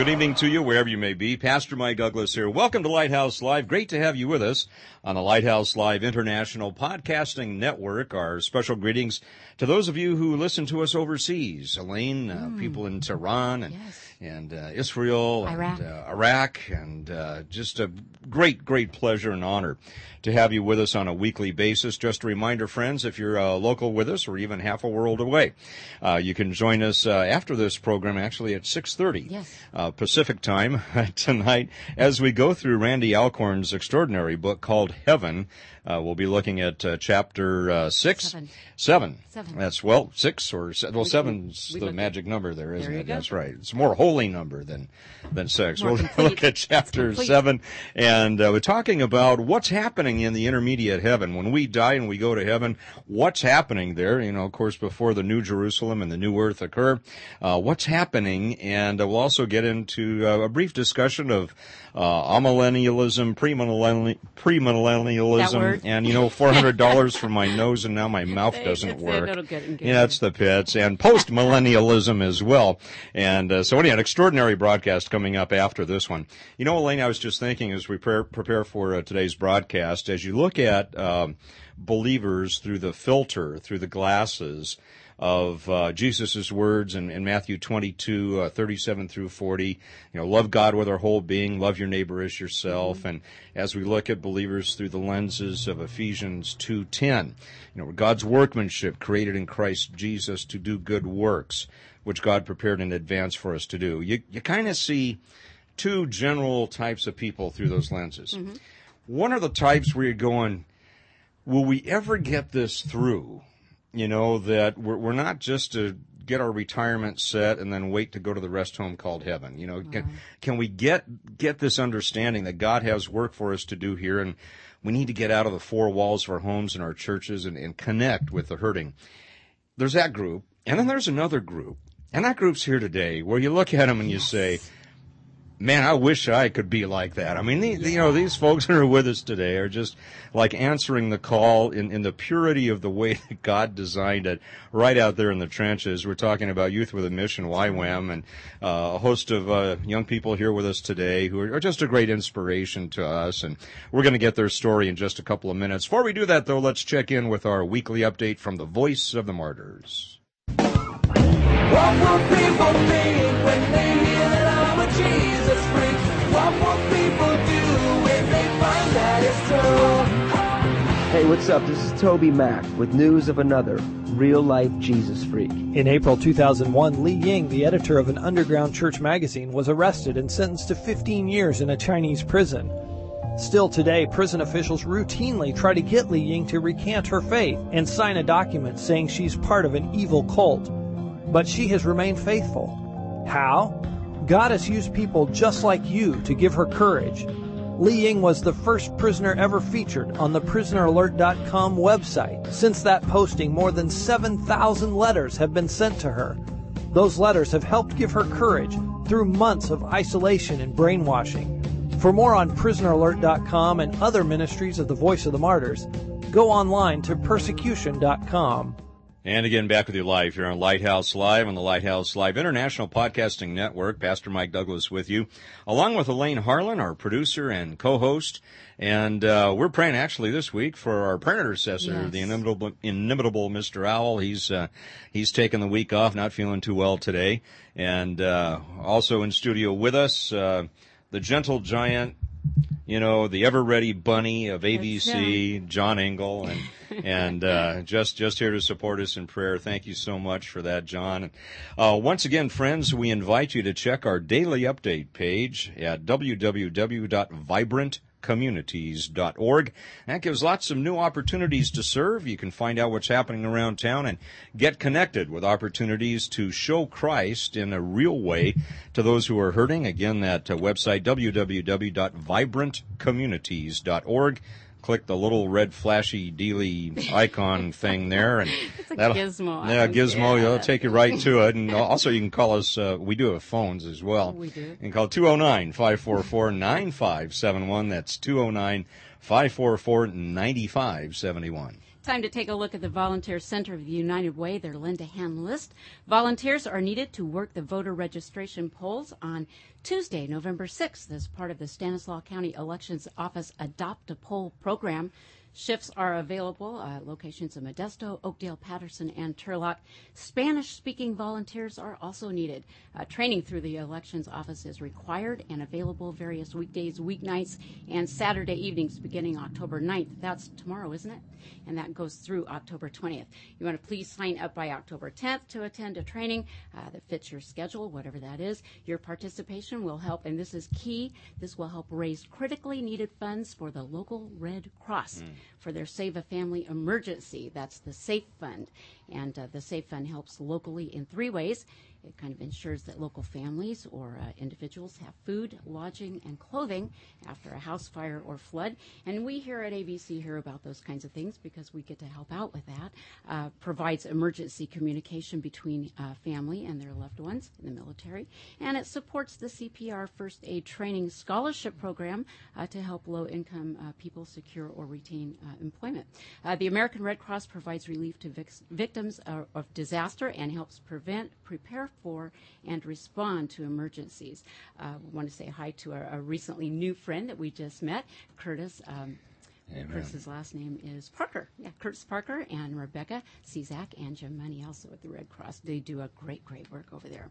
Good evening to you, wherever you may be. Pastor Mike Douglas here. Welcome to Lighthouse Live. Great to have you with us on the Lighthouse Live International Podcasting Network. Our special greetings to those of you who listen to us overseas. Elaine, uh, people in Tehran and, Yes. and uh, Israel Iraq. and uh, Iraq, and uh, just a great, great pleasure and honor to have you with us on a weekly basis. Just a reminder, friends, if you're uh, local with us or even half a world away, uh, you can join us uh, after this program, actually at 6:30 Yes. uh, Pacific time tonight as we go through Randy Alcorn's extraordinary book called Heaven. Uh, we'll be looking at uh, chapter uh, six, Seven. seven. Seven. That's well six or se- well We- seven's we the looked at- magic number there, isn't There it? go. That's right. It's a more holy number than than six. More we'll complete. look at chapter seven, and uh, we're talking about what's happening in the intermediate heaven when we die and we go to heaven. What's happening there? You know, of course, before the New Jerusalem and the New Earth occur, uh, what's happening? And uh, we'll also get into uh, a brief discussion of uh, amillennialism, premillenni- That premillennialism, and you know, four hundred dollars for my nose, and now my mouth doesn't it's- work. get- yeah, it's the pits and post millennialism as well. And uh, so, anyhow, an extraordinary broadcast coming up after this one. You know, Elaine, I was just thinking as we prepare, prepare for uh, today's broadcast, as you look at um, believers through the filter, through the glasses of uh, Jesus' words in, in Matthew 22, uh, 37 through 40. You know, love God with our whole being, love your neighbor as yourself. And as we look at believers through the lenses of Ephesians 2.10, you know, God's workmanship created in Christ Jesus to do good works, which God prepared in advance for us to do. You, you kind of see two general types of people through those lenses. One are the types where you're going, will we ever get this through? You know, that we're, we're not just to get our retirement set and then wait to go to the rest home called heaven. You know, can, mm-hmm. can we get, get this understanding that God has work for us to do here and we need to get out of the four walls of our homes and our churches and, and connect with the hurting? There's that group. And then there's another group. And that group's here today where you look at them and you say, Man, I wish I could be like that. I mean, the, you know, these folks that are with us today are just like answering the call in, in the purity of the way that God designed it right out there in the trenches. We're talking about Youth with a Mission, YWAM, and uh, a host of uh, young people here with us today who are, are just a great inspiration to us. And we're going to get their story in just a couple of minutes. Before we do that, though, let's check in with our weekly update from the Voice of the Martyrs. What will people think when they Jesus freak? What will people do when they find that it's true? Hey, what's up? This is TobyMac with news of another real life Jesus freak. In April 2001, Li Ying, the editor of an underground church magazine, was arrested and sentenced to 15 years in a Chinese prison. Still today, prison officials routinely try to get Li Ying to recant her faith and sign a document saying she's part of an evil cult. But she has remained faithful. How? God has used people just like you to give her courage. Li Ying was the first prisoner ever featured on the prisoneralert.com website. Since that posting, more than 7,000 letters have been sent to her. Those letters have helped give her courage through months of isolation and brainwashing. For more on prisoneralert.com and other ministries of the Voice of the Martyrs, go online to persecution.com. And again, back with you live here on Lighthouse Live on the Lighthouse Live International Podcasting Network. Pastor Mike Douglas with you, along with Elaine Harlan, our producer and co-host. And uh, we're praying actually this week for our prayer intercessor, Yes. the inimitable, inimitable Mr. Owl. He's uh, he's taken the week off, not feeling too well today. And uh, also in studio with us, uh, the gentle giant, you know, the ever ready bunny of AVC, John Engel, and and uh, just just here to support us in prayer. Thank you so much for that, John. Uh, once again, friends, we invite you to check our daily update page at www.vibrant communities.org. That gives lots of new opportunities to serve. You can find out what's happening around town and get connected with opportunities to show Christ in a real way to those who are hurting. Again, that uh, website, www.vibrantcommunities.org click the little red flashy dealy icon thing there, and It's a that'll gizmo. yeah, gizmo. Yeah. It'll take you right to it, and also you can call us. Uh, we do have phones as well. We do. Can call 209-544-9571. That's 209-544-9571. Time to take a look at the Volunteer Center of the United Way, their lend a hand list. Volunteers are needed to work the voter registration polls on Tuesday, November 6th, as part of the Stanislaus County Elections Office Adopt a Poll program. Shifts are available at locations in Modesto, Oakdale, Patterson, and Turlock. Spanish speaking volunteers are also needed. Uh, training through the elections office is required and available various weekdays, weeknights, and Saturday evenings beginning October 9th. That's tomorrow, isn't it? And that goes through October 20th. You want to please sign up by October 10th to attend a training uh, that fits your schedule, whatever that is. Your participation will help, and this is key, this will help raise critically needed funds for the local Red Cross for their Save a Family emergency. That's the SAFE Fund. And uh, the SAFE Fund helps locally in three ways. It kind of ensures that local families or uh, individuals have food, lodging, and clothing after a house fire or flood. And we here at AVC hear about those kinds of things because we get to help out with that. Uh, provides emergency communication between uh, family and their loved ones in the military. And it supports the CPR First Aid Training Scholarship Program uh, to help low income uh, people secure or retain uh, employment. The American Red Cross provides relief to vic- victims of disaster and helps prevent, prepare for, and respond to emergencies. Uh, we want to say hi to a, a recently new friend that we just met, Curtis. Um, Curtis's last name is Parker. Yeah, Curtis Parker and Rebecca Cizak and Jim Money also at the Red Cross. They do a great, great work over there.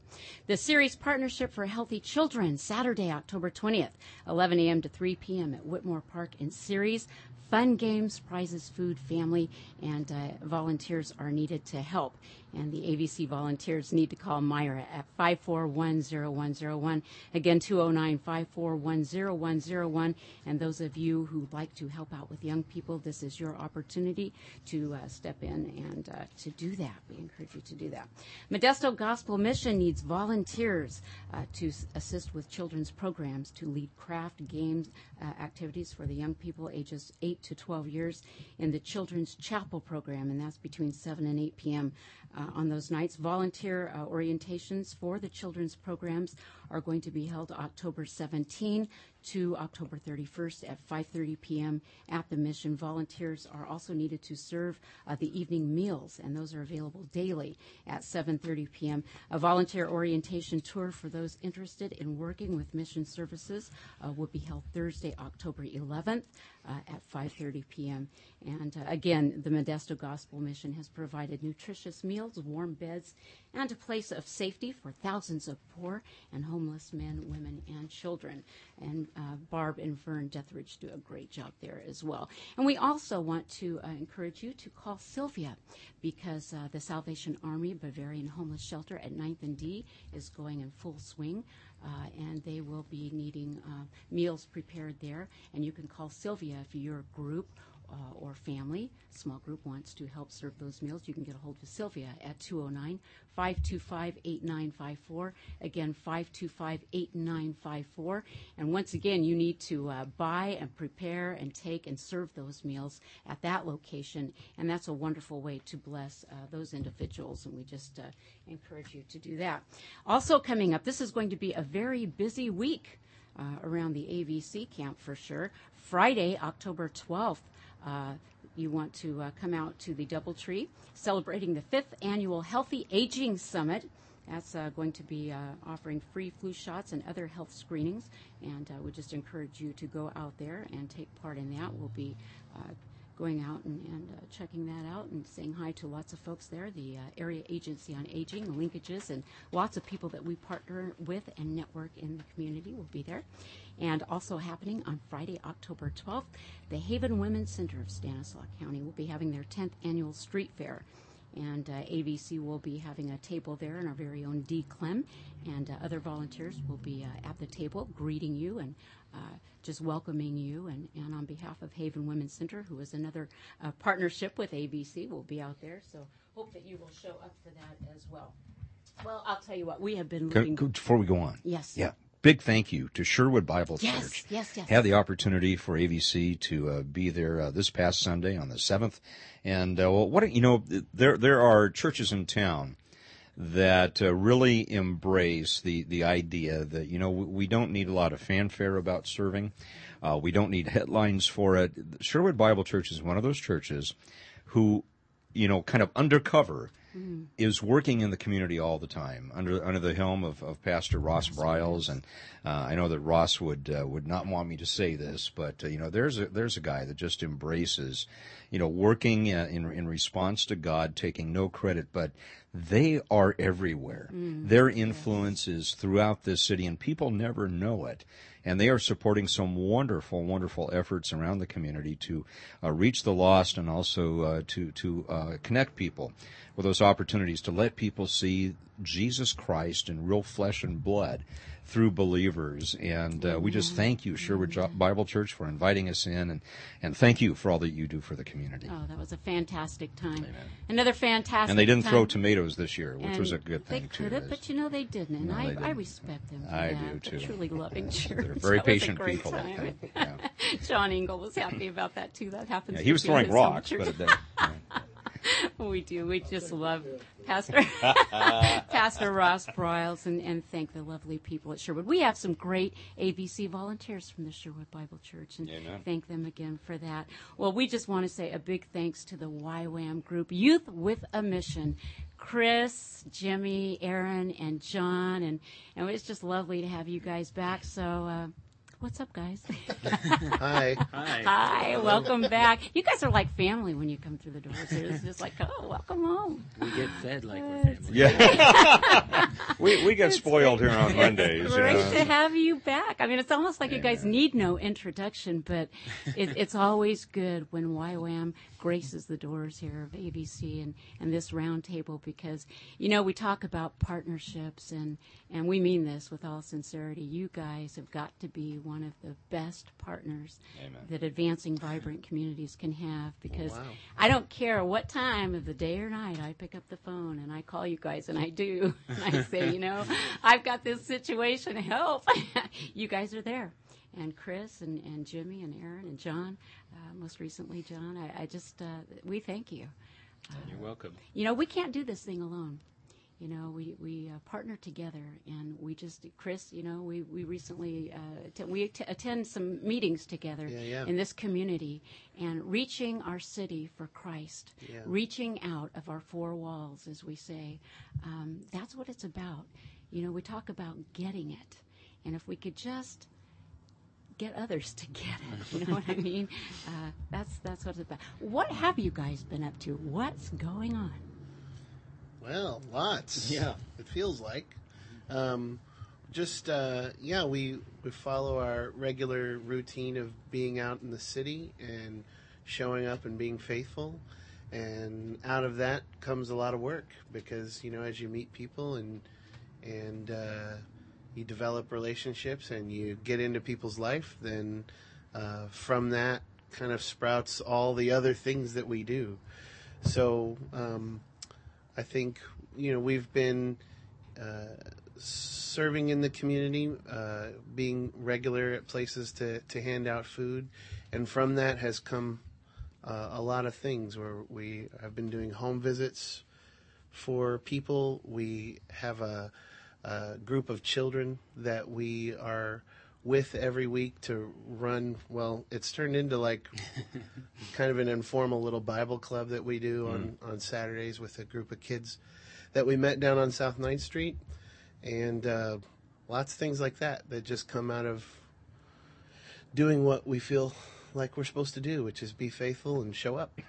The Ceres Partnership for Healthy Children, Saturday, October 20th, 11 a.m. to 3 p.m. at Whitmore Park in Ceres. Fun games, prizes, food, family, and uh, volunteers are needed to help. And the AVC volunteers need to call Myra at 5410101. Again, 209 5410101. And those of you who'd like to help out with young people, this is your opportunity to uh, step in and uh, to do that. We encourage you to do that. Modesto Gospel Mission needs volunteers uh, to assist with children's programs, to lead craft games uh, activities for the young people ages 8 to 12 years in the Children's Chapel program, and that's between 7 and 8 p.m. Uh, on those nights. Volunteer uh, orientations for the children's programs are going to be held October 17 to October 31st at 5:30 p.m. at the mission. Volunteers are also needed to serve uh, the evening meals, and those are available daily at 7:30 p.m. A volunteer orientation tour for those interested in working with mission services uh, will be held Thursday, October 11th uh, at 5:30 p.m. And uh, again, the Modesto Gospel Mission has provided nutritious meals, warm beds, and a place of safety for thousands of poor and homeless men, women, and children. And uh, Barb and Vern Dethridge do a great job there as well. And we also want to uh, encourage you to call Sylvia because uh, the Salvation Army Berberian Homeless Shelter at 9th and D is going in full swing. Uh, and they will be needing uh, meals prepared there. And you can call Sylvia if your group uh, or family, small group, wants to help serve those meals. You can get a hold of Sylvia at 209 525 8954. Again, 525 8954. And once again, you need to uh, buy and prepare and take and serve those meals at that location. And that's a wonderful way to bless uh, those individuals. And we just uh, encourage you to do that. Also, coming up, this is going to be a very busy week. Uh, around the AVC camp for sure. Friday, October 12th, uh, you want to uh, come out to the Doubletree celebrating the fifth annual Healthy Aging Summit. That's uh, going to be uh, offering free flu shots and other health screenings, and uh, we just encourage you to go out there and take part in that. We'll be uh, going out and, and uh, checking that out and saying hi to lots of folks there, the uh, Area Agency on Aging, linkages, and lots of people that we partner with and network in the community will be there. And also happening on Friday, October 12th, the Haven Women's Center of Stanislaus County will be having their 10th annual street fair. And uh, AVC will be having a table there, and our very own Dee Clem and uh, other volunteers will be uh, at the table greeting you and just welcoming you. And, and on behalf of Haven Women's Center, who is another uh, partnership with AVC, will be out there. So hope that you will show up for that as well. Well, I'll tell you what, we have been looking. Before we go on. Yes. Yeah. Big thank you to Sherwood Bible Yes, Church. yes, yes. Had the opportunity for AVC to uh, be there uh, this past Sunday on the 7th. And, uh, well, what, you know, there, there are churches in town that uh, really embrace the, the idea that, you know, we, we don't need a lot of fanfare about serving. Uh, we don't need headlines for it. Sherwood Bible Church is one of those churches who, you know, kind of undercover is working in the community all the time under under the helm of, of Pastor Ross Briles, and uh, I know that Ross would uh, would not want me to say this, but uh, you know there's a there's a guy that just embraces, you know, working uh, in in response to God, taking no credit, but they are everywhere. Their influence is throughout this city, and people never know it. And they are supporting some wonderful, wonderful efforts around the community to uh, reach the lost and also uh, to to uh, connect people with those opportunities to let people see Jesus Christ in real flesh and blood through believers. And uh, we just thank you, Sherwood Bible Church, for inviting us in, and and thank you for all that you do for the community. Oh, that was a fantastic time. Another fantastic And they didn't time. throw tomatoes this year, which was a good thing They could have, but you know they didn't, and No, I, they I didn't. respect them. For I that. do, too. truly loving church. They're very That patient people. Yeah. John Engel was happy about that too. That happens. Yeah, he was to be in throwing rocks, but it. we do. We just love Pastor Pastor Ross Briles and, and thank the lovely people at Sherwood. We have some great AVC volunteers from the Sherwood Bible Church, and Amen. thank them again for that. Well, we just want to say a big thanks to the YWAM group, Youth with a Mission. Chris, Jimmy, Aaron, and John, and, and it's just lovely to have you guys back. So, uh, what's up, guys? Hi. Hi, Hi. welcome back. You guys are like family when you come through the doors. It's just like, oh, welcome home. We get fed like we're family. Yeah. we we get spoiled here on Mondays. you Great know. to have you back. I mean, it's almost like you guys need no introduction, but it, it's always good when YWAM graces the doors here of AVC and, and this roundtable because, you know, we talk about partnerships and, and we mean this with all sincerity. You guys have got to be one of the best partners Amen. that advancing vibrant communities can have oh, because Wow. I don't care what time of the day or night I pick up the phone and I call you guys and I do. And I say, you know, I've got this situation, help. you guys are there. And Chris and, and Jimmy and Aaron and John, uh, most recently John, I, I just, uh, we thank you. You're welcome. You know, we can't do this thing alone. You know, we, we uh, partner together and we just, Chris, you know, we, we recently, uh, atten- we att- attend some meetings together Yeah, yeah. in this community and reaching our city for Christ, Yeah. reaching out of our four walls, as we say. Um, that's what it's about. You know, we talk about getting it. And if we could just get others to get it, you know what I mean? Uh, that's, that's what it's about. What have you guys been up to? What's going on? Well, lots. Yeah. It feels like. Um, just uh, yeah, we we follow our regular routine of being out in the city and showing up and being faithful. And out of that comes a lot of work because you know as you meet people and and uh, you develop relationships and you get into people's life, then uh, from that kind of sprouts all the other things that we do. So um, I think you know we've been uh, serving in the community, uh, being regular at places to to hand out food, and from that has come uh, a lot of things. Where we have been doing home visits for people. We have a, a group of children that we are with every week to run. Well, it's turned into like kind of an informal little Bible club that we do on, on Saturdays with a group of kids that we met down on South 9th Street. And uh, lots of things like that that just come out of doing what we feel like we're supposed to do, which is be faithful and show up.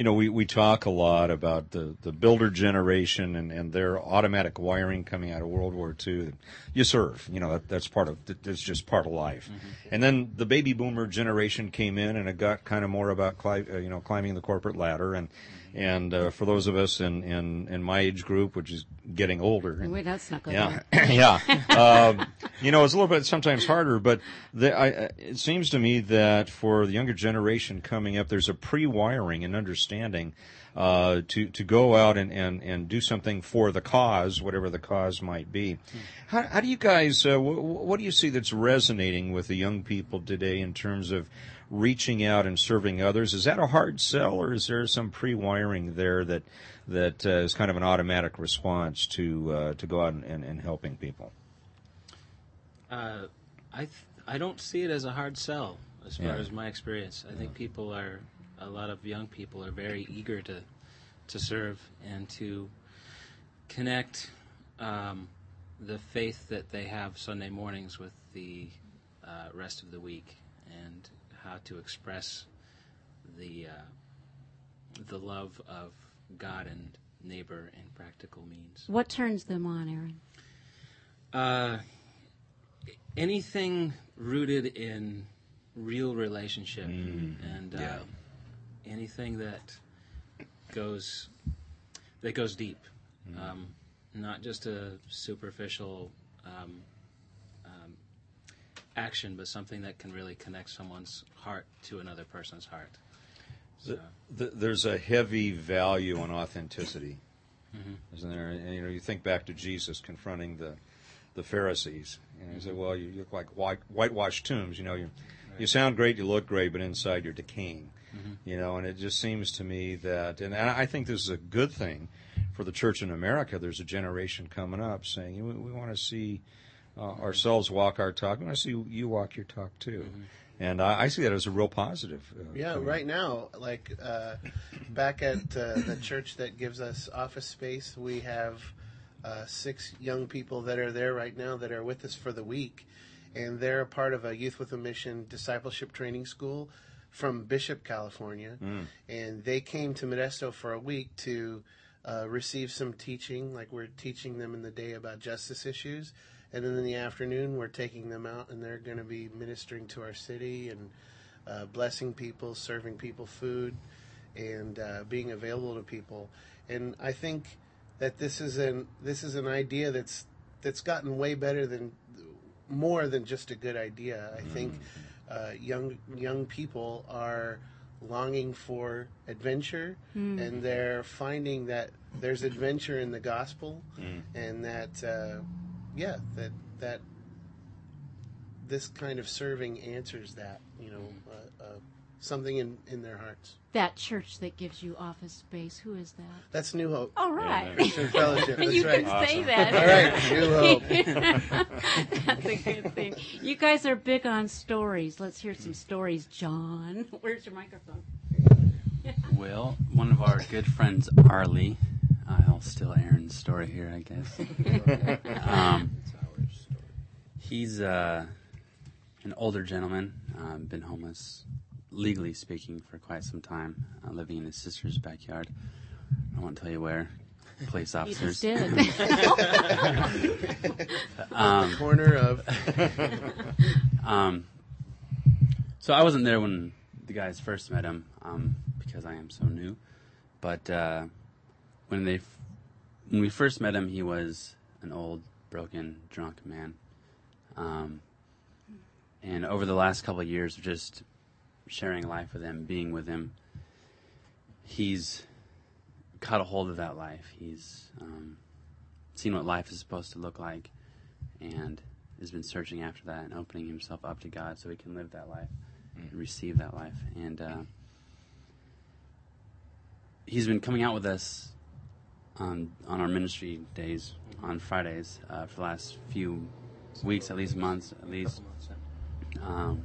You know, we, we talk a lot about the, the builder generation and, and their automatic wiring coming out of World War II. You serve, you know, that, that's part of, that's just part of life. And then the baby boomer generation came in and it got kind of more about, cli- uh, you know, climbing the corporate ladder. And, and, uh, for those of us in, in, in my age group, which is getting older. and- Wait, that's not good. yeah, yeah. Um, you know, it's a little bit sometimes harder, but the, I, I- it seems to me that for the younger generation coming up, there's a pre-wiring and understanding uh, to to go out and, and, and do something for the cause, whatever the cause might be. How, how do you guys? Uh, wh- wh- what do you see that's resonating with the young people today in terms of reaching out and serving others? Is that a hard sell, or is there some pre-wiring there that that uh, is kind of an automatic response to uh, to go out and, and, and helping people? Uh, I th- I don't see it as a hard sell as far Yeah. as my experience. I think people are a lot of young people are very eager to to serve and to connect um, the faith that they have Sunday mornings with the uh, rest of the week and how to express the uh, the love of God and neighbor in practical means. What turns them on, Aaron? Uh, anything rooted in real relationship and uh, yeah. anything that goes that goes deep, um, not just a superficial um, action, but something that can really connect someone's heart to another person's heart. So, Th- there's a heavy value on authenticity, Mm-hmm. isn't there? And you know, you think back to Jesus confronting the the Pharisees, and he said, Mm-hmm. "Well, you look like white, whitewashed tombs. You know, you you sound great, you look great, but inside you're decaying." Mm-hmm. You know, and it just seems to me that, and I think this is a good thing for the church in America. There's a generation coming up saying, "We, we want to see." Uh, ourselves walk our talk. and I see you walk your talk too, Mm-hmm. and I, I see that as a real positive. Uh, Yeah, coming right now, like uh, back at uh, the church that gives us office space, we have uh, six young people that are there right now that are with us for the week, and they're a part of a Youth with a Mission discipleship training school from Bishop, California, and they came to Modesto for a week to uh, receive some teaching. Like we're teaching them in the day about justice issues. And then in the afternoon, we're taking them out, and they're going to be ministering to our city and uh, blessing people, serving people food, and uh, being available to people. And I think that this is an this is an idea that's that's gotten way better than more than just a good idea. I think uh, young young people are longing for adventure, and they're finding that there's adventure in the gospel, and that uh, yeah that that this kind of serving answers that you know uh, uh, something in in their hearts. That church that gives you office space. Who is that? That's New Hope. All right. Christian Fellowship. That's you right. can say that. All right, New Hope. That's a good thing. You guys are big on stories. Let's hear some stories, John. Where's your microphone? Well, one of our good friends, Arlie, I'll steal Aaron's story here, I guess. um, he's uh, an older gentleman, um, been homeless, legally speaking, for quite some time, uh, living in his sister's backyard. I won't tell you where. Police You officers. just did. Um, Corner of Um, so I wasn't there when the guys first met him um, because I am so new. But uh, when they, when we first met him, he was an old, broken, drunk man. Um, and over the last couple of years of just sharing life with him, being with him, he's caught a hold of that life. He's um, seen what life is supposed to look like, and has been searching after that and opening himself up to God so he can live that life and receive that life. And uh, he's been coming out with us on on our ministry days on Fridays uh, for the last few weeks, at least months, at least. Um,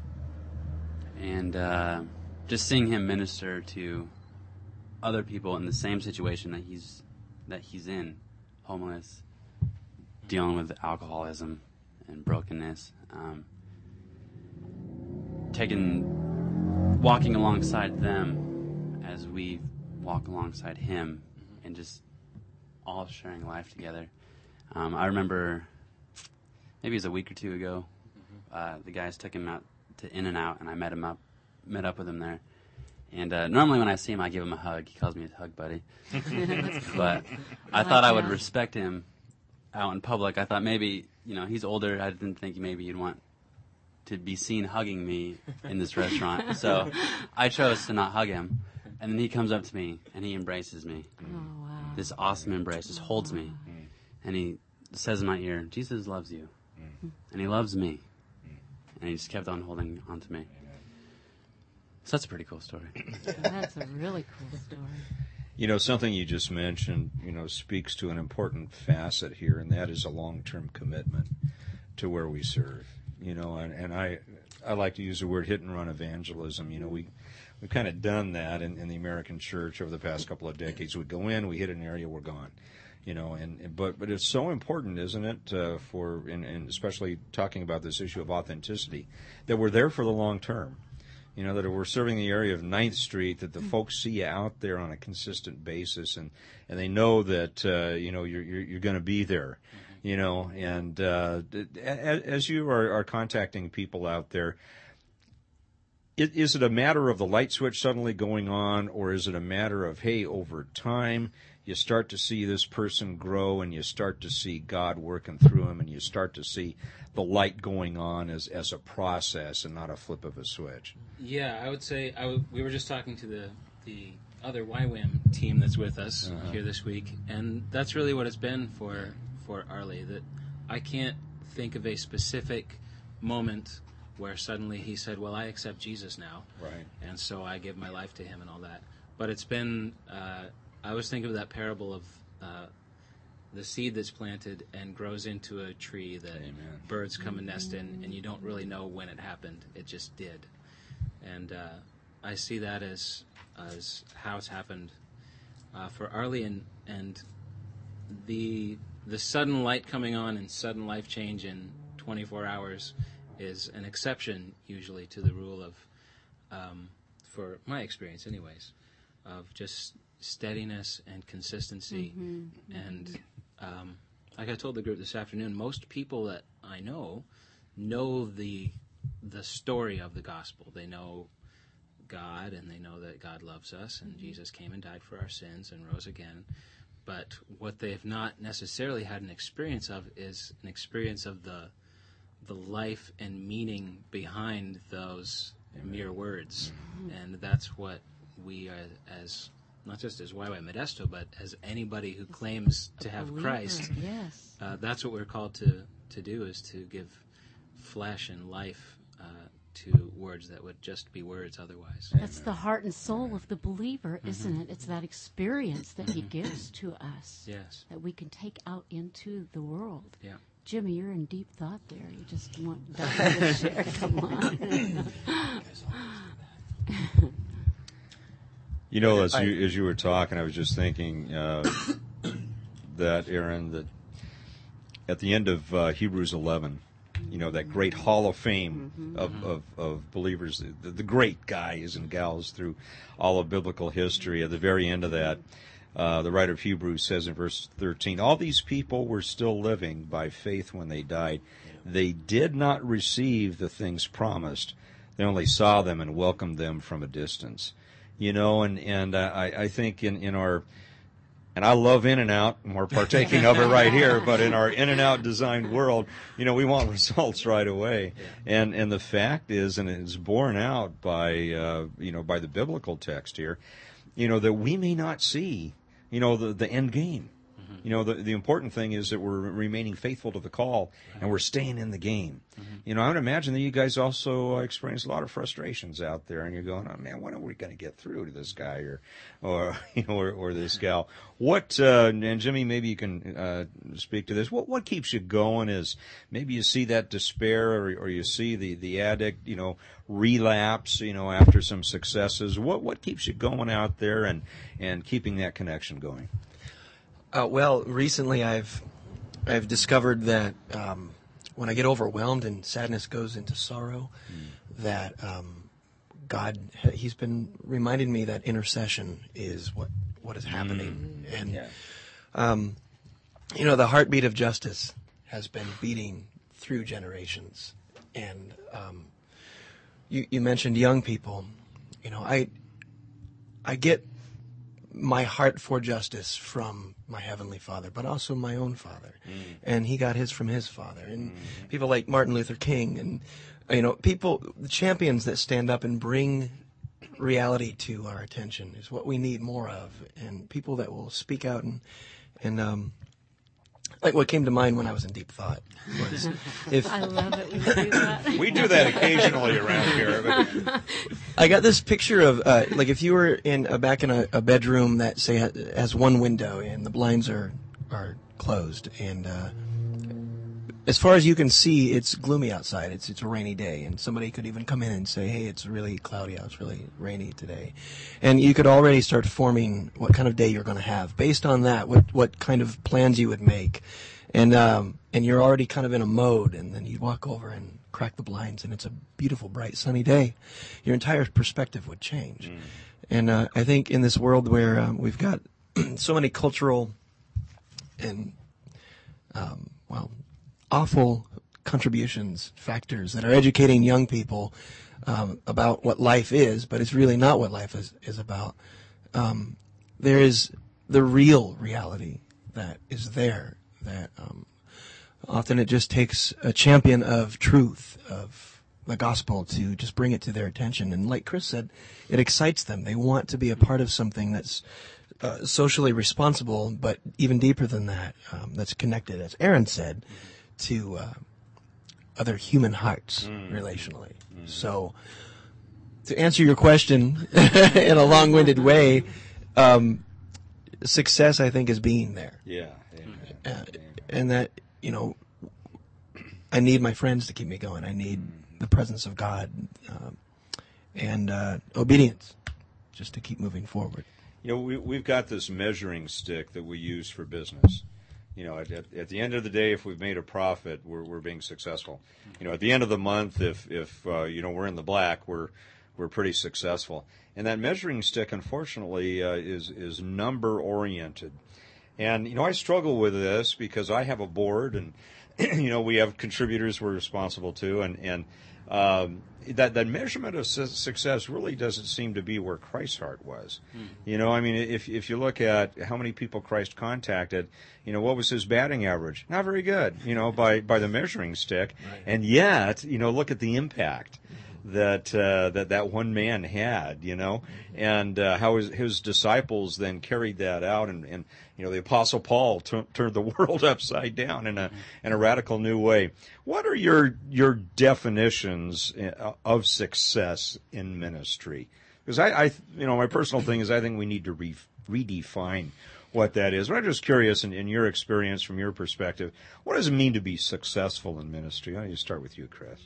and uh, just seeing him minister to other people in the same situation that he's that he's in, homeless, dealing with alcoholism and brokenness, um, taking walking alongside them as we walk alongside Him, and just all sharing life together. Um, I remember maybe it was a week or two ago. Uh, the guys took him out to In and Out, and I met him up, met up with him there. And uh, normally when I see him, I give him a hug. He calls me his hug buddy. but I thought I would respect him out in public. I thought maybe you know he's older. I didn't think maybe you'd want to be seen hugging me in this restaurant. So I chose to not hug him. And then he comes up to me and he embraces me. Oh, wow. This awesome embrace, just holds me. And he says in my ear, Jesus loves you. And he loves me. And he just kept on holding on to me. So that's a pretty cool story. That's a really cool story. You know, something you just mentioned, you know, speaks to an important facet here, and that is a long-term commitment to where we serve. You know, and, and I, I like to use the word hit and run evangelism. You know, we, we've kind of done that in, in the American church over the past couple of decades. We go in, we hit an area, we're gone. You know, and and- but but it's so important, isn't it, uh, for and, and especially talking about this issue of authenticity, that we're there for the long term you know, that we're serving the area of 9th Street, that the folks see you out there on a consistent basis, and, and they know that, uh, you know, you're, you're, you're going to be there, you know, and uh, as, as you are, are contacting people out there, is it a matter of the light switch suddenly going on, or is it a matter of, hey, over time, you start to see this person grow and you start to see God working through him and you start to see the light going on as, as a process and not a flip of a switch? Yeah, I would say I w- we were just talking to the the other YWAM team that's with us uh-huh. here this week, and that's really what it's been for for Arlie. That I can't think of a specific moment where suddenly he said, "Well, I accept Jesus now," Right. and so I give my life to Him and all that. But it's been uh, I always think of that parable of. Uh, the seed that's planted and grows into a tree that birds come and nest in, and you don't really know when it happened. It just did and uh, I see that as as how it's happened uh, for Arlie and and the the sudden light coming on and sudden life change in 24 hours is an exception usually to the rule of um, for my experience anyways of just steadiness and consistency and um, like I told the group this afternoon most people that I know know the the story of the gospel. They know God and they know that God loves us and Jesus came and died for our sins and rose again. But what they've not necessarily had an experience of is an experience of the the life and meaning behind those mere words. And that's what we are as not just as YY Modesto, but as anybody who claims to have Believer, Christ Yes. uh, that's what we're called to, to do is to give flesh and life uh, to words that would just be words otherwise. That's the heart and soul of the believer, isn't it? It's that experience that he gives to us Yes. that we can take out into the world. Yeah. Jimmy, you're in deep thought there. You just want Dustin to share. Come on. You know, as you as you were talking, I was just thinking uh, that Aaron, that at the end of uh, Hebrews 11, you know, that great Hall of Fame of, of, of believers, the, the great guys and gals through all of biblical history. At the very end of that, uh, the writer of Hebrews says in verse 13, all these people were still living by faith when they died. They did not receive the things promised. They only saw them and welcomed them from a distance you know, and and I I think in in our and I love In and Out, and we're partaking of it right here. But in our In and Out designed world, you know, we want results right away. And and the fact is, and it's borne out by uh, you know by the biblical text here, you know that we may not see, you know, the the end game. You know, the the important thing is that we're remaining faithful to the call and we're staying in the game. You know, I would imagine that you guys also uh, experience a lot of frustrations out there, and you're going, "Oh man, when are we going to get through to this guy or, or you know, or, or this gal?" What uh, and Jimmy, maybe you can uh, speak to this. What what keeps you going is maybe you see that despair, or, or you see the the addict, you know, relapse, you know, after some successes. What what keeps you going out there and and keeping that connection going? Uh, well, recently I've I've discovered that um, when I get overwhelmed and sadness goes into sorrow, that um, God, He's been reminding me that intercession is what what is happening, and Yeah. um, you know the heartbeat of justice has been beating through generations, and um, you you mentioned young people. You know, I I get my heart for justice from my heavenly father, but also my own father, and he got his from his father, and people like Martin Luther King, and you know, people, the champions that stand up and bring reality to our attention is what we need more of, and people that will speak out and and um, like what came to mind when I was in deep thought was if I love it when you do that. We do that occasionally around here. But I got this picture of uh, like if you were in uh, back in a, a bedroom that say has one window and the blinds are are closed and uh, as far as you can see it's gloomy outside. It's it's a rainy day and somebody could even come in and say hey it's really cloudy out. It's really rainy today. And you could already start forming what kind of day you're going to have based on that what what kind of plans you would make. And um, and you're already kind of in a mode and then you walk over and crack the blinds and it's a beautiful bright sunny day. Your entire perspective would change. And uh, i think in this world where um, we've got so many cultural and um, well awful contributions factors that are educating young people um, about what life is but it's really not what life is, is about. Um, there is the real reality that is there that um, often it just takes a champion of truth of the gospel to just bring it to their attention. And like chris said it excites them. They want to be a part of something that's uh, socially responsible but even deeper than that um, that's connected. As aaron said to uh, other human hearts relationally so to answer your question in a long-winded way um, success i think is being there yeah, uh, and that you know I need my friends to keep me going. I need the presence of God um, and uh, obedience just to keep moving forward. You know, we, we've got this measuring stick that we use for business. You know, at, at, at the end of the day, if we've made a profit, we're, we're being successful. You know, at the end of the month, if, if uh, you know, we're in the black, we're, we're pretty successful. And that measuring stick, unfortunately, uh, is, is number oriented. And, you know, I struggle with this because I have a board and, you know, we have contributors we're responsible to. And, and um, that, that measurement of su- success really doesn't seem to be where Christ's heart was. You know, I mean, if, if you look at how many people Christ contacted, you know, what was his batting average? Not very good, you know, by, by the measuring stick. And yet, you know, look at the impact that uh, that that one man had, you know, and uh, how his, his disciples then carried that out, and, and you know the Apostle Paul tu- turned the world upside down in a in a radical new way. What are your your definitions uh, of success in ministry? Because I, I, you know, my personal thing is I think we need to re- redefine what that is. But I'm just curious, in, in your experience, from your perspective, what does it mean to be successful in ministry? Don't you start with you, Chris?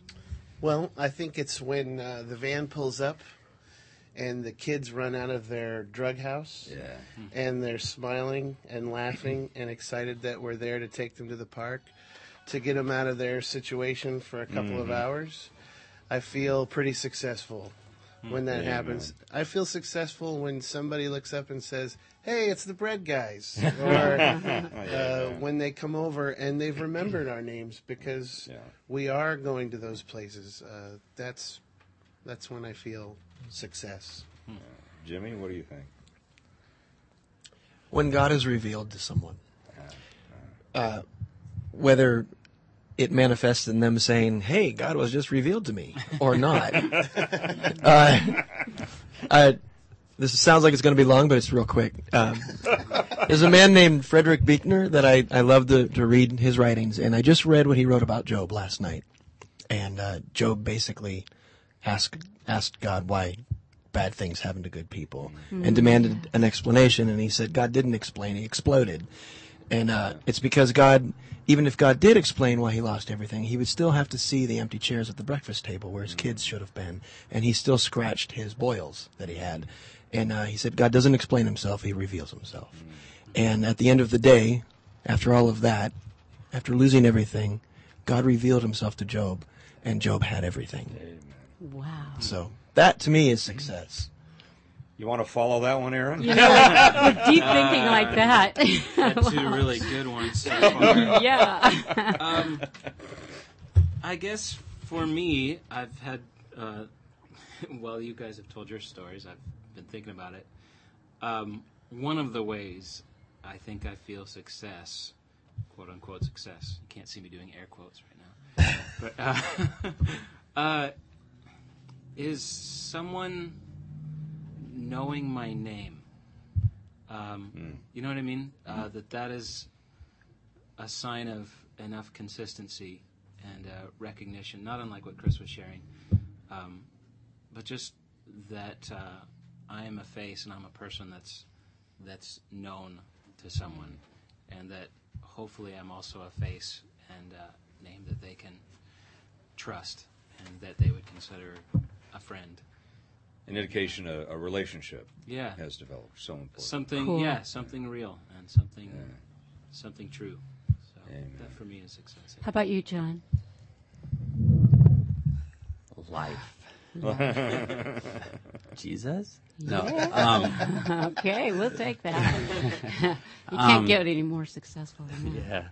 Well, I think it's when uh, the van pulls up and the kids run out of their drug house Yeah. and they're smiling and laughing and excited that we're there to take them to the park to get them out of their situation for a couple of hours. I feel pretty successful when that happens. I feel successful when somebody looks up and says, "Hey, it's the bread guys," or uh, when they come over and they've remembered our names because Yeah. we are going to those places. Uh, that's that's when I feel success. Jimmy, what do you think? When God is revealed to someone, uh, whether it manifests in them saying, "Hey, God was just revealed to me," or not. uh, uh, this sounds like it's going to be long, but it's real quick. Um, there's a man named Frederick Buechner that I, I love to, to read his writings, and I just read what he wrote about Job last night. And uh, Job basically asked asked God why bad things happen to good people, and demanded an explanation. And he said God didn't explain; he exploded. And uh, it's because God, even if God did explain why he lost everything, he would still have to see the empty chairs at the breakfast table where his kids should have been, and he still scratched his boils that he had. And uh, he said God doesn't explain himself; he reveals himself. And at the end of the day, after all of that, after losing everything, God revealed himself to Job, and Job had everything. Wow. So that to me is success. You want to follow that one, Aaron? You know, with deep thinking like that. Had two really good ones so far. yeah. um, I guess for me, I've had, uh, well, you guys have told your stories. I've been thinking about it. Um, one of the ways I think I feel success, quote unquote success, you can't see me doing air quotes right now, but uh, uh, is someone knowing my name. Um, You know what I mean? Uh, that that is a sign of enough consistency and uh, recognition, not unlike what Chris was sharing, um, but just that uh, I am a face and I'm a person that's that's known to someone, and that hopefully I'm also a face and a name that they can trust and that they would consider a friend. An indication a, a relationship Yeah. has developed. So important. Something, Cool. yeah, something real and something, something true. So Amen. that for me is success. How about you, John? Life. Jesus? No. Um, okay, we'll take that. you can't Um, get any more successful than that. yeah.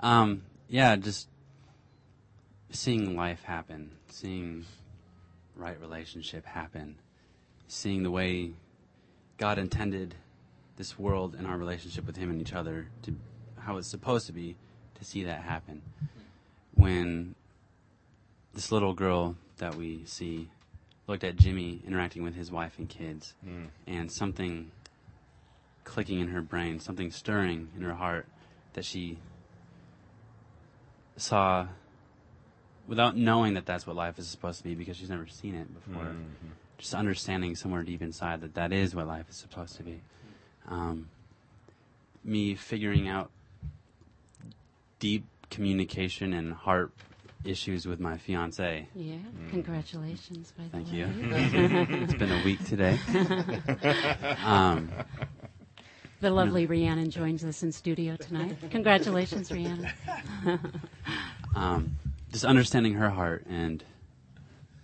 Um, yeah, just seeing life happen, seeing right relationship happen, seeing the way God intended this world and our relationship with Him and each other to how it's supposed to be to see that happen. When this little girl that we see looked at Jimmy interacting with his wife and kids, hmm. and something clicking in her brain, something stirring in her heart that she saw without knowing that that's what life is supposed to be because she's never seen it before. Mm-hmm. Just understanding somewhere deep inside that that is what life is supposed to be. Um, me figuring out deep communication and heart issues with my fiance. Yeah, congratulations, by the Thank you. it's been a week today. Um, The lovely Rhiannon joins us in studio tonight. Congratulations, Rhiannon. um, just understanding her heart and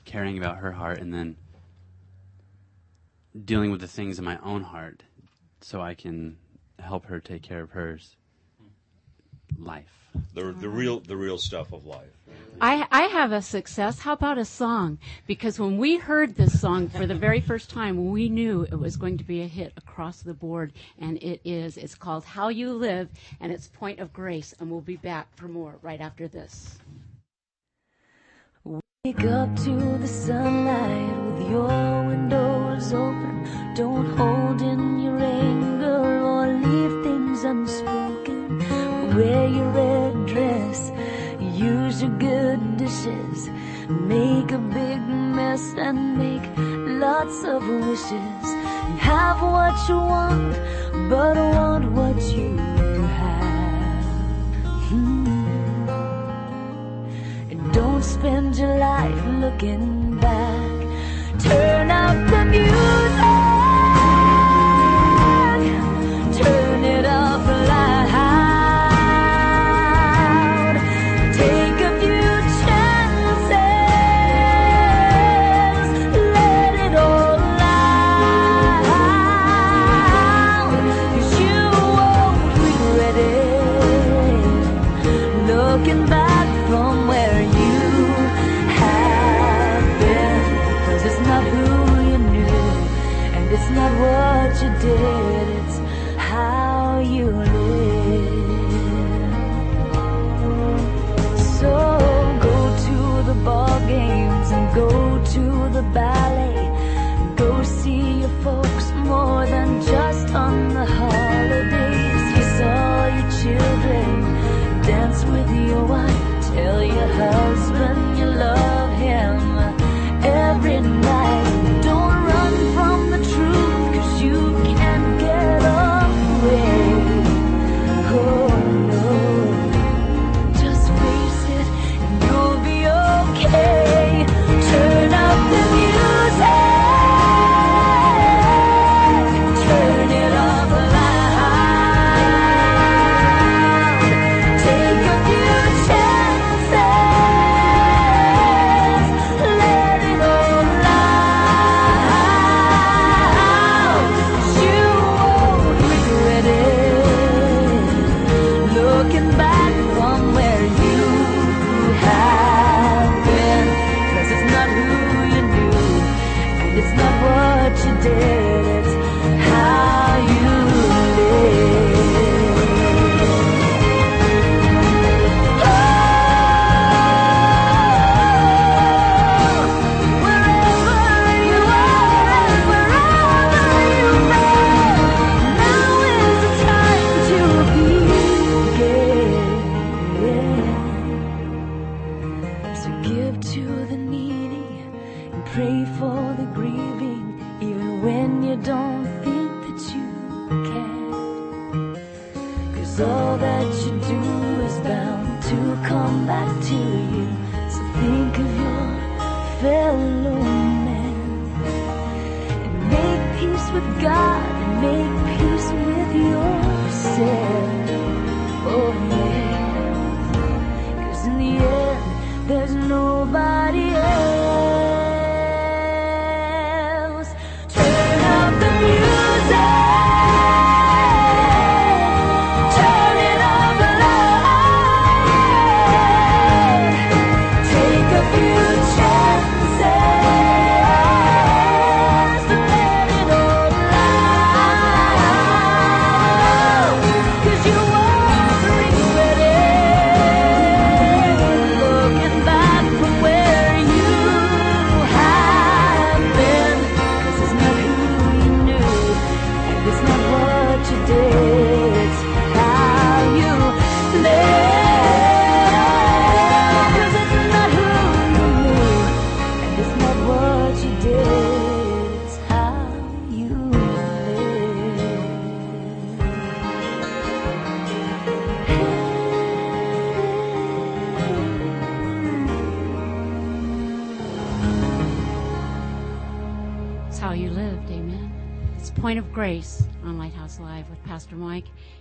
caring about her heart, and then dealing with the things in my own heart, so I can help her take care of hers. Life. the, the real the real stuff of life. I, I have a success. How about a song? Because when we heard this song for the very first time, we knew it was going to be a hit across the board, and it is. It's called How You Live, and it's Point of Grace, and we'll be back for more right after this. Wake up to the sunlight with your windows open. Don't hold in your anger or leave things unspoken. Wear your red dress, use your good dishes. Make a big mess and make lots of wishes. Have what you want, but want what you have. Hmm. And don't spend your life looking. Turn up the music.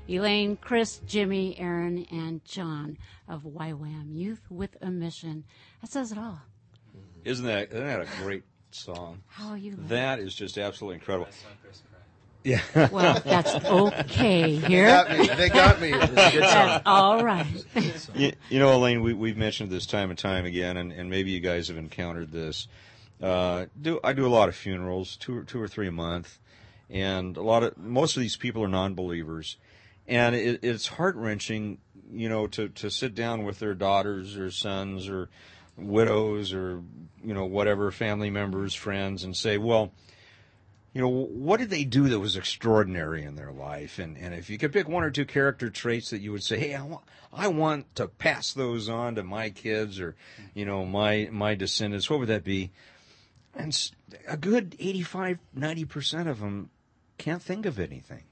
Elaine, Chris, Jimmy, Aaron, and John of YWAM, Youth with a Mission. That says it all. Isn't that isn't that a great song? How you live. That is just absolutely incredible. Yeah. Well, that's okay here. They got me. They got me. It a good song. That's all right. you, you know, Elaine, we, we've mentioned this time and time again, and, and maybe you guys have encountered this. Uh, do I do a lot of funerals, two or two or three a month, and a lot of most of these people are non-believers, and it, it's heart wrenching, you know, to to sit down with their daughters or sons or widows or you know whatever family members, friends, and say, well, you know, what did they do that was extraordinary in their life? And, and if you could pick one or two character traits that you would say, hey, I want, I want to pass those on to my kids or, you know, my, my descendants, what would that be? And a good 85, 90% of them can't think of anything.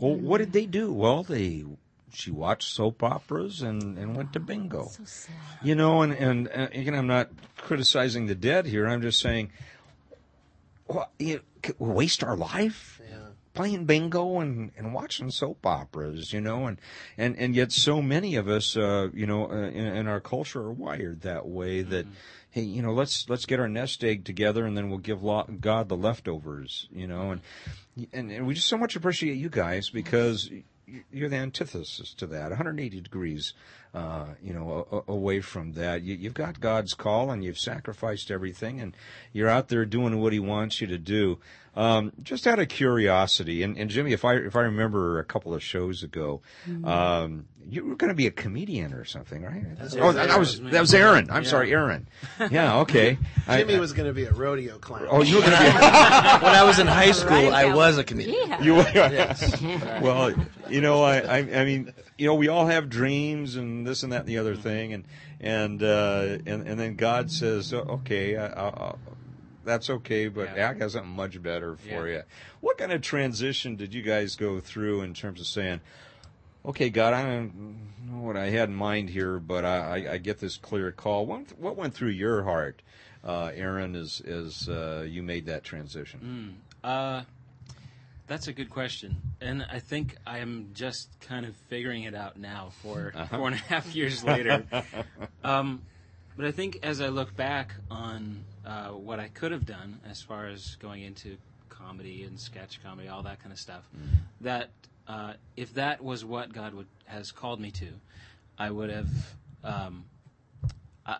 Well, what did they do? Well, they, she watched soap operas and, and went to bingo. So sad. You know, and, and, uh, again, I'm not criticizing the dead here. I'm just saying, what, you, waste our life playing bingo and, and watching soap operas, you know, and, and, and yet so many of us, uh, you know, uh, in, in our culture are wired that way that, hey, you know, let's, let's get our nest egg together and then we'll give God the leftovers, you know, and, and, and we just so much appreciate you guys because you're the antithesis to that, 180 degrees, uh, you know, a, a- away from that. You, you've got God's call and you've sacrificed everything and you're out there doing what He wants you to do. Um, just out of curiosity, and, and Jimmy, if I if I remember a couple of shows ago, um, you were going to be a comedian or something, right? oh, that, that was that was Aaron. I'm sorry, Aaron. Yeah, okay. I- Jimmy I- was going to be a rodeo clown. Oh, you were going to be. when I was in high school, Right, I was a comedian. Yeah. You well, you know, I, I, I mean, you know, we all have dreams and this and that and the other thing, and and uh, and and then God says, "Oh, okay, I, I, I, that's okay, but Yeah. I got something much better for Yeah. you. What kind of transition did you guys go through in terms of saying? Okay, God, I don't know what I had in mind here, but I, I, I get this clear call. What, what went through your heart, uh, Aaron, as as uh, you made that transition? Uh, that's a good question, and I think I'm just kind of figuring it out now. For Uh-huh. four and a half years later, um, but I think as I look back on uh, what I could have done as far as going into comedy and sketch comedy, all that kind of stuff, that uh, if that was what God would has called me to, I would have. Um, I,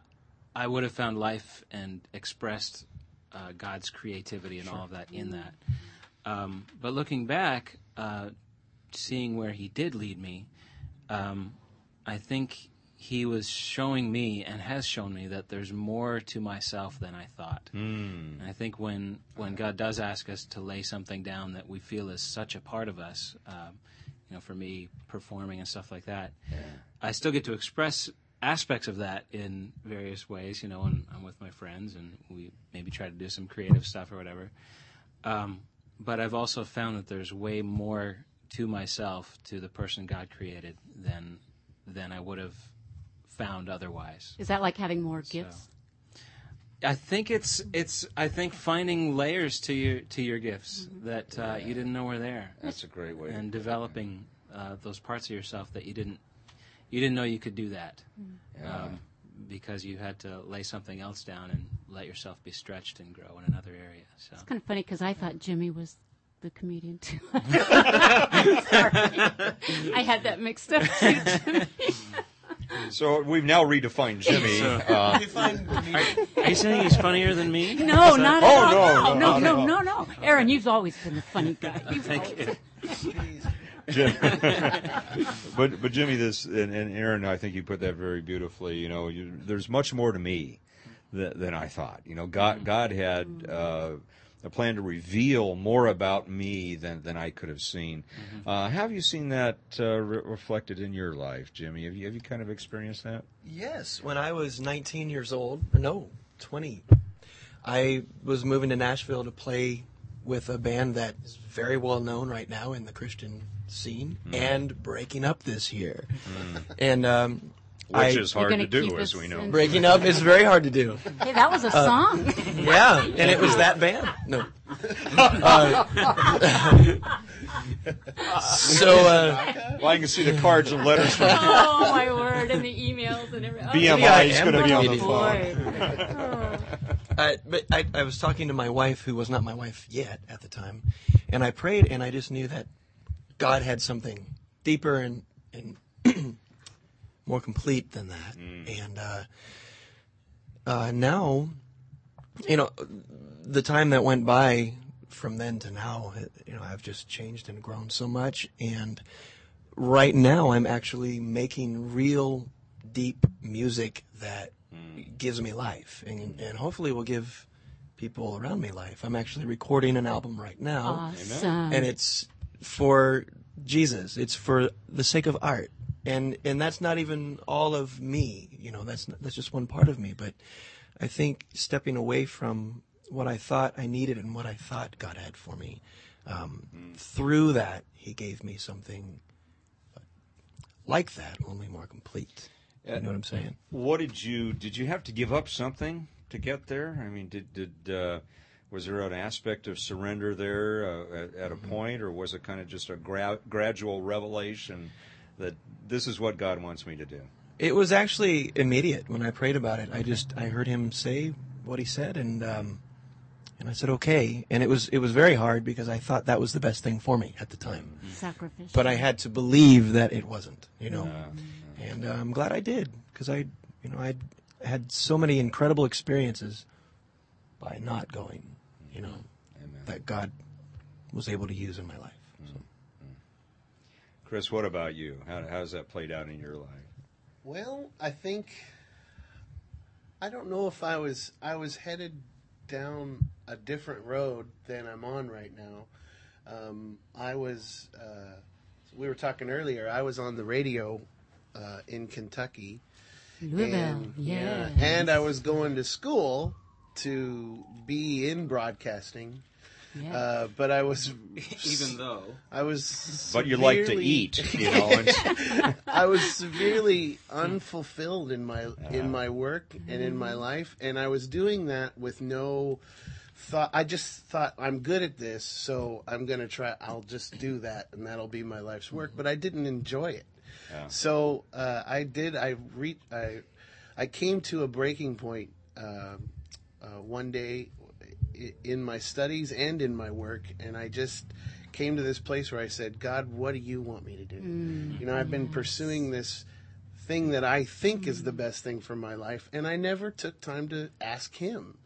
I would have found life and expressed uh, God's creativity and all of that in that. Um, but looking back, uh, seeing where He did lead me, um, I think He was showing me and has shown me that there's more to myself than I thought. And I think when when God does ask us to lay something down that we feel is such a part of us, um, you know, for me performing and stuff like that, I still get to express aspects of that in various ways. You know, when I'm with my friends and we maybe try to do some creative stuff or whatever. Um, but I've also found that there's way more to myself, to the person God created, than than I would have found otherwise. Is that like having more gifts? I think it's it's I think finding layers to your to your gifts Mm-hmm. that uh, you didn't know were there. That's a great way. And developing uh, those parts of yourself that you didn't you didn't know you could do that. Um, because you had to lay something else down and let yourself be stretched and grow in another area. So It's kind of funny because I thought Jimmy was the comedian too. Sorry. I had that mixed up too. Jimmy. So we've now redefined Jimmy. uh, Are you saying he's funnier than me? No, not at Oh, all. no, no, no, no, no, no, no. Aaron, you've always been the funny guy. You've Thank always- you. Jim- but but Jimmy, this and, and Aaron, I think you put that very beautifully. You know, you, there's much more to me than, than I thought. You know, God God had uh, a plan to reveal more about me than than I could have seen. Uh, have you seen that uh, re- reflected in your life, Jimmy? Have you have you kind of experienced that? Yes, when I was 19 years old, no, 20, I was moving to Nashville to play with a band that is very well known right now in the Christian scene and breaking up this year. And um, Which I- is hard gonna do, as we know. breaking up is very hard to do. Hey, that was a song. Yeah, and it was that band. No. Uh, so uh, Well, I can see the cards and letters from oh my word, and the emails and everything. Oh, BMI is I going to am be on the breaking phone. boy. I, but I, I was talking to my wife, who was not my wife yet at the time, and I prayed, and I just knew that God had something deeper and and more complete than that. And uh, uh, now, you know, the time that went by from then to now, you know, I've just changed and grown so much. And right now, I'm actually making real deep music that gives me life, and and hopefully will give people around me life. I'm actually recording an album right now Awesome. and it's for Jesus. It's for the sake of art, and and that's not even all of me. You know, that's that's just one part of me. But I think stepping away from what I thought I needed and what I thought God had for me, um, through that He gave me something like that, only more complete. You know what I'm saying? What did you did you have to give up something to get there? I mean, did did uh, was there an aspect of surrender there uh, at, at a point, or was it kind of just a gra- gradual revelation that this is what God wants me to do? It was actually immediate when I prayed about it. I just I heard him say what he said, and um, and I said okay. And it was it was very hard because I thought that was the best thing for me at the time, Sacrificial. but I had to believe that it wasn't. You know, Yeah. and uh, I'm glad I did because I you know I had so many incredible experiences by not going. You know, that God was able to use in my life. So. Chris, what about you? How how's that played out in your life? Well, I think I don't know if I was I was headed down a different road than I'm on right now. Um, I was uh, we were talking earlier. I was on the radio uh, in Kentucky, Louisville. and, Yeah. and I was going to school to be in broadcasting. Yeah. Uh, but I was Even though I was But you like to eat, you know. And, I was severely unfulfilled in my in my work and in my life, and I was doing that with no thought. I just thought I'm good at this, so I'm gonna try. I'll just do that, and that'll be my life's work. But I didn't enjoy it, so uh, I did. I re- I I came to a breaking point uh, uh, one day i- in my studies and in my work, and I just came to this place where I said, God, what do you want me to do? You know, I've been pursuing this thing that I think is the best thing for my life, and I never took time to ask him.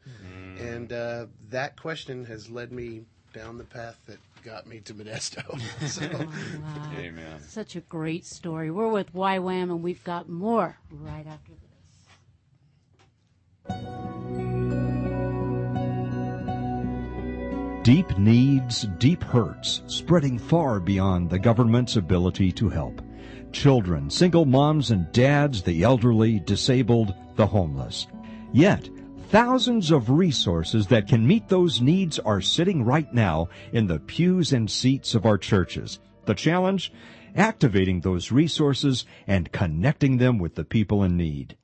And uh, that question has led me down the path that got me to Modesto. so, Wow. Amen. Such a great story. We're with YWAM, and we've got more right after this. Deep needs, deep hurts, spreading far beyond the government's ability to help. Children, single moms and dads, the elderly, disabled, the homeless. Yet, thousands of resources that can meet those needs are sitting right now in the pews and seats of our churches. The challenge? Activating those resources and connecting them with the people in need.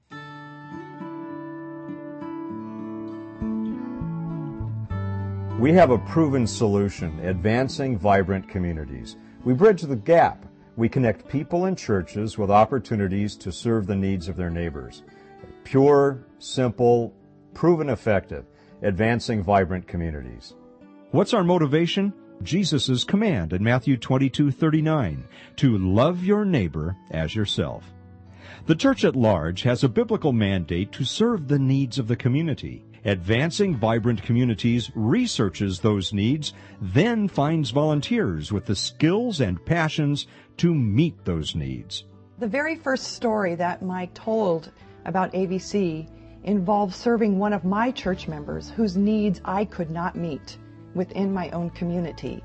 We have a proven solution, advancing vibrant communities. We bridge the gap. We connect people and churches with opportunities to serve the needs of their neighbors. Pure, simple, proven effective, advancing vibrant communities. What's our motivation? Jesus' command in Matthew 22:39 to love your neighbor as yourself. The church at large has a biblical mandate to serve the needs of the community. Advancing Vibrant Communities researches those needs, then finds volunteers with the skills and passions to meet those needs. The very first story that Mike told about AVC involved serving one of my church members whose needs I could not meet within my own community.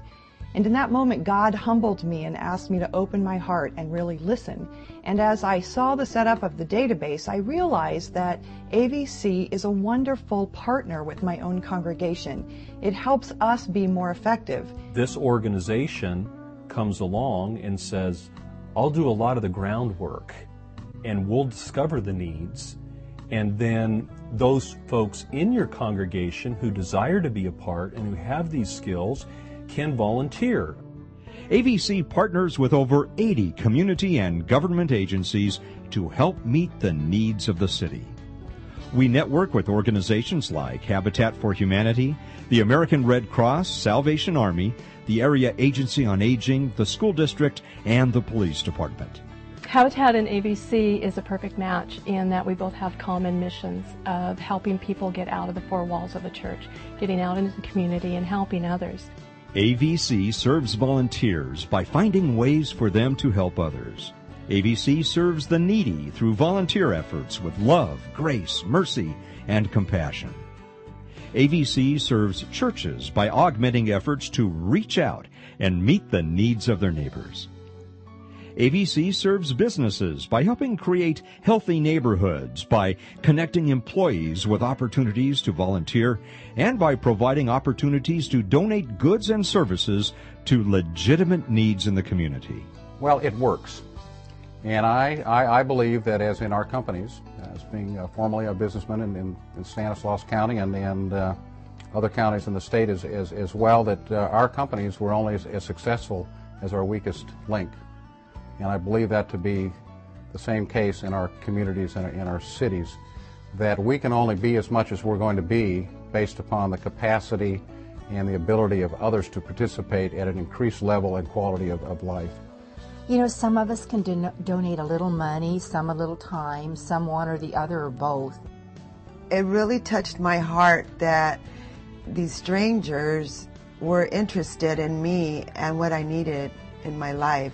And in that moment, God humbled me and asked me to open my heart and really listen. And as I saw the setup of the database, I realized that AVC is a wonderful partner with my own congregation. It helps us be more effective. This organization comes along and says, I'll do a lot of the groundwork and we'll discover the needs. And then those folks in your congregation who desire to be a part and who have these skills can volunteer. AVC partners with over 80 community and government agencies to help meet the needs of the city. We network with organizations like Habitat for Humanity, the American Red Cross, Salvation Army, the Area Agency on Aging, the school district, and the police department. Habitat and AVC is a perfect match in that we both have common missions of helping people get out of the four walls of a church, getting out into the community and helping others. AVC serves volunteers by finding ways for them to help others. AVC serves the needy through volunteer efforts with love, grace, mercy, and compassion. AVC serves churches by augmenting efforts to reach out and meet the needs of their neighbors. AVC serves businesses by helping create healthy neighborhoods, by connecting employees with opportunities to volunteer, and by providing opportunities to donate goods and services to legitimate needs in the community. Well, it works. And I, I, I believe that as in our companies, as being uh, formerly a businessman in, in, in Stanislaus County and, and uh, other counties in the state as, as, as well, that uh, our companies were only as, as successful as our weakest link. And I believe that to be the same case in our communities and in our cities, that we can only be as much as we're going to be based upon the capacity and the ability of others to participate at an increased level and quality of, of life. You know, some of us can don- donate a little money, some a little time, some one or the other or both. It really touched my heart that these strangers were interested in me and what I needed in my life.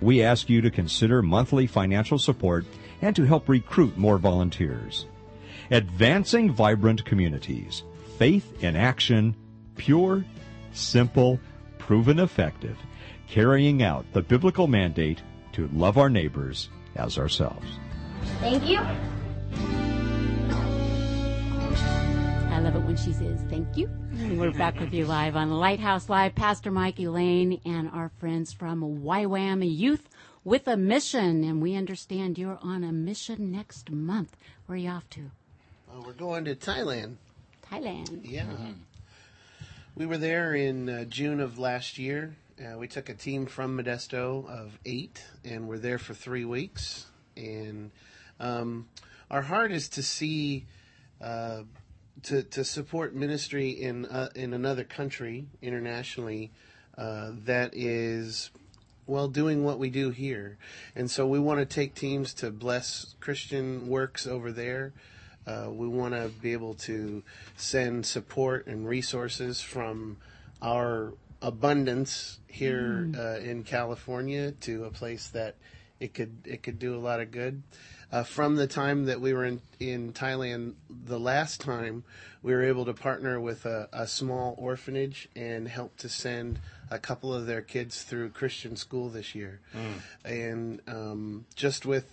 We ask you to consider monthly financial support and to help recruit more volunteers. Advancing Vibrant Communities. Faith in action, pure, simple, proven effective, carrying out the biblical mandate to love our neighbors as ourselves. Thank you. I love it when she says thank you. And we're back with you live on Lighthouse Live. Pastor Mike Elaine and our friends from YWAM Youth with a mission, and we understand you're on a mission next month. Where are you off to? Oh, we're going to Thailand. Thailand. Yeah. We were there in uh, June of last year. Uh, we took a team from Modesto of eight, and we're there for three weeks. And um, our heart is to see, uh, to to support ministry in uh, in another country internationally uh, that is well doing what we do here. And so we want to take teams to bless Christian works over there. Uh, we want to be able to send support and resources from our abundance here Mm. uh, in California to a place that it could it could do a lot of good. Uh, from the time that we were in, in Thailand the last time, we were able to partner with a, a small orphanage and help to send a couple of their kids through Christian school this year. And um, just with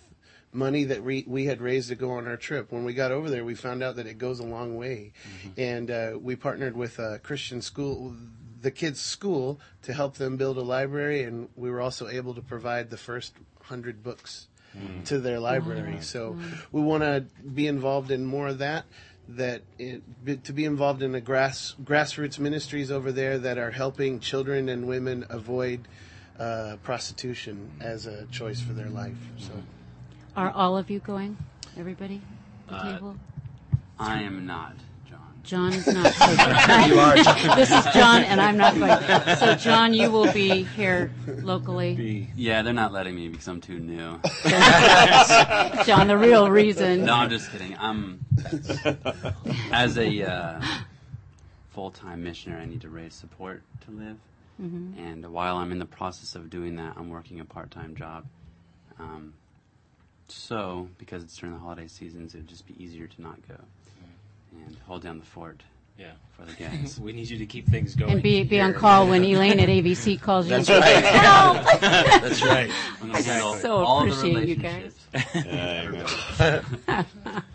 money that we, we had raised to go on our trip. When we got over there, we found out that it goes a long way. And uh, we partnered with a Christian school, the kids' school, to help them build a library. And we were also able to provide the first hundred books to their library. Wow. So we want to be involved in more of that. That it, to be involved in the grass grassroots ministries over there that are helping children and women avoid uh, prostitution as a choice for their life. So. Are all of you going? Everybody? The Uh, table? I am not, John. John is not. You are, this is John, and I'm not going. So, John, you will be here locally. Yeah, they're not letting me because I'm too new. John, the real reason. No, I'm just kidding. I'm as a uh, full-time missionary, I need to raise support to live. Mhm. And while I'm in the process of doing that, I'm working a part-time job. Um, so, because it's during the holiday seasons, it would just be easier to not go and hold down the fort. Yeah. for the guys. we need you to keep things going. And be be on call when Elaine at AVC calls you. That's right. Help! That's right. I'm gonna handle so all the appreciate you guys.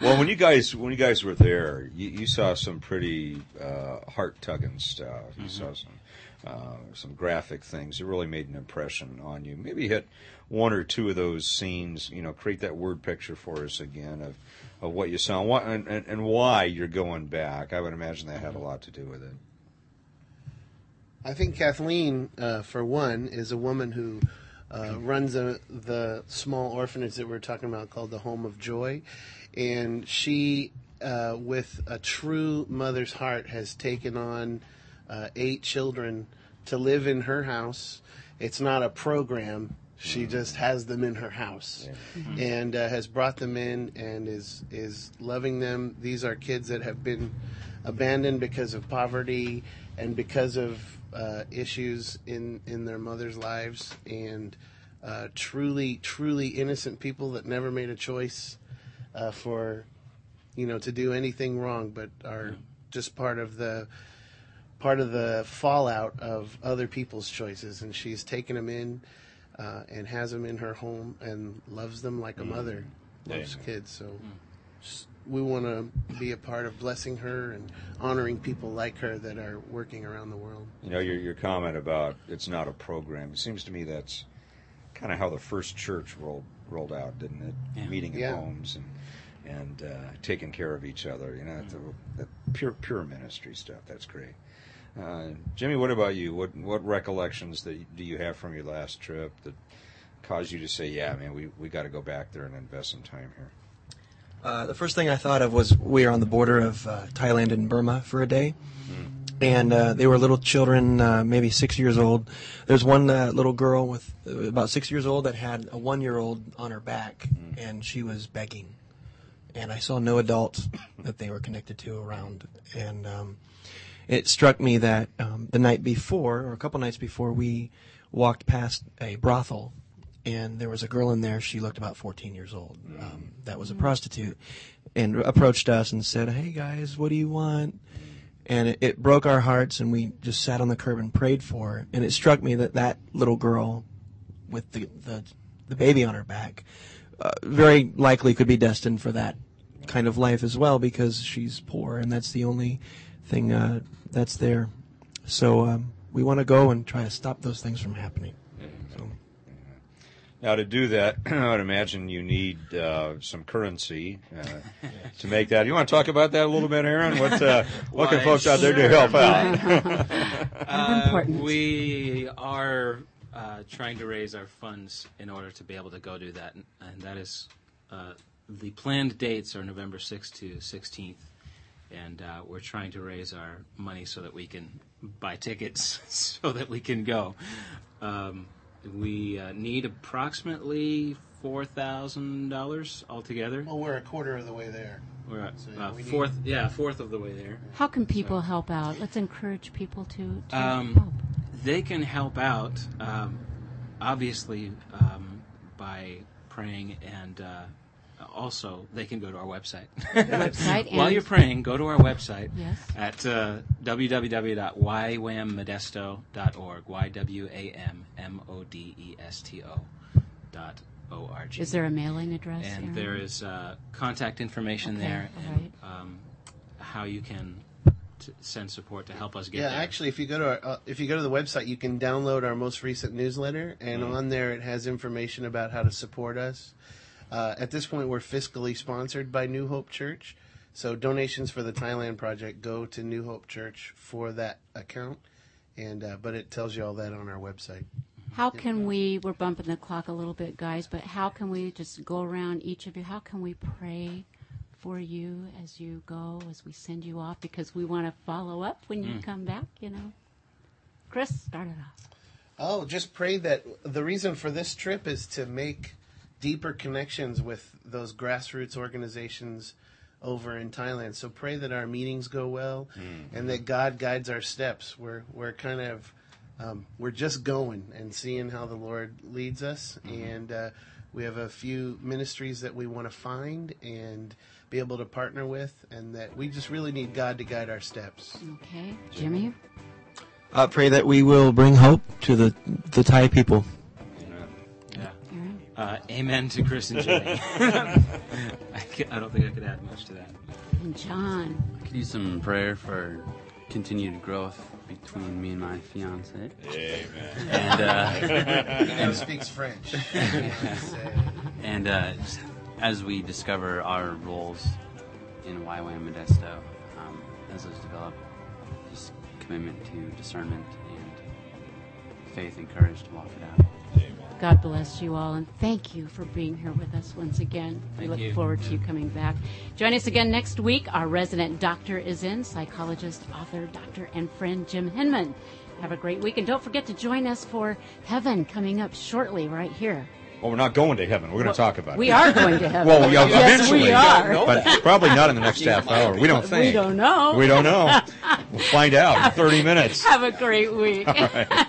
well, when you guys when you guys were there, you, you saw some pretty uh, heart tugging stuff. You saw some uh, some graphic things that really made an impression on you. Maybe hit one or two of those scenes. You know, create that word picture for us again of, of what you saw and, and, and, and why you're going back. I would imagine that had a lot to do with it. I think Kathleen, uh, for one, is a woman who uh, runs a, the small orphanage that we're talking about called the Home of Joy. And she, uh, with a true mother's heart, has taken on uh, eight children to live in her house. It's not a program. She just has them in her house, and uh, has brought them in and is is loving them. These are kids that have been abandoned because of poverty and because of uh, issues in in their mothers' lives, and uh, truly truly innocent people that never made a choice uh, for you know to do anything wrong, but are just part of the part of the fallout of other people's choices. And she's taken them in uh, and has them in her home and loves them like a mother Yeah. loves kids. So just- we want to be a part of blessing her and honoring people like her that are working around the world. You know, your your comment about it's not a program. It seems to me that's kind of how the first church rolled rolled out, didn't it? Yeah. Meeting in Yeah. homes and and uh, taking care of each other. You know, the, the pure pure ministry stuff. That's great. Uh, Jimmy, what about you? What what recollections that do you have from your last trip that caused you to say, "Yeah, man, we we got to go back there and invest some time here"? Uh, the first thing I thought of was we were on the border of uh, Thailand and Burma for a day, and uh, they were little children, uh, maybe six years old. There's one uh, little girl with uh, about six years old that had a one-year-old on her back, and she was begging. And I saw no adults that they were connected to around, and um, it struck me that um, the night before, or a couple nights before, we walked past a brothel, and there was a girl in there. She looked about 14 years old. Um, that was a prostitute, and approached us and said, "Hey guys, what do you want?" And it, it broke our hearts, and we just sat on the curb and prayed for her. And it struck me that that little girl, with the the, the baby on her back, uh, very likely could be destined for that kind of life as well because she's poor and that's the only thing uh, that's there. So um, we want to go and try to stop those things from happening. So. Now, to do that, I would imagine you need uh, some currency uh, to make that. You want to talk about that a little bit, Aaron? What uh, what can Why, folks out there do to help out? Uh, we are uh, trying to raise our funds in order to be able to go do that, and, and that is uh, the planned dates are November 6th to 16th, and uh, we're trying to raise our money so that we can buy tickets so that we can go. Um, we uh, need approximately four thousand dollars altogether. Well, we're a quarter of the way there. We're at So, uh, we need- fourth, yeah, fourth of the way there. How can people help out? Let's encourage people to, to help. Um, they can help out, um, obviously, um, by praying, and uh, also they can go to our website. Website While and- you're praying, go to our website Yes. at uh, www.ywammodesto.org. Y W A M M O D E S T O dot O R G. Is there a mailing address? And Aaron? there is uh, contact information Okay, there, all and um, how you can t- send support to help us get yeah, there. actually, if you go to our, uh, if you go to the website, you can download our most recent newsletter, and Mhm. on there it has information about how to support us. Uh, at this point, we're fiscally sponsored by New Hope Church, so donations for the Thailand project go to New Hope Church for that account, and uh, but it tells you all that on our website. How can we, we're bumping the clock a little bit, guys, but how can we just go around each of you? How can we pray for you as you go, as we send you off? Because we want to follow up when you Mm. come back, you know? Chris, start it off. Oh, just pray that the reason for this trip is to make deeper connections with those grassroots organizations over in Thailand. So pray that our meetings go well and that God guides our steps. We're we're kind of um, we're just going and seeing how the Lord leads us, and uh, we have a few ministries that we want to find and be able to partner with, and that we just really need God to guide our steps. Okay, Jimmy? Uh, pray that we will bring hope to the the Thai people. Yeah. Uh, amen to Chris and Jimmy. I, I don't think I could add much to that. And John. I could use some prayer for continued growth between me and my fiance. Amen. And uh, He now speaks French. and uh, as we discover our roles in YWAM Modesto, um, as those develop, just commitment to discernment and faith and courage to walk it out. God bless you all, and thank you for being here with us once again. we look you. forward to you coming back. Join us again next week. Our resident doctor is in, psychologist, author, doctor, and friend Jim Hinman. Have a great week, and don't forget to join us for Heaven coming up shortly right here. Well, we're not going to heaven. We're going Well, to talk about it. we are going to heaven. Well, yeah, Yes, eventually. we are. But probably not in the next half hour. We don't think. We don't know. We don't know. We'll find out in 30 minutes. Have a great week. All right.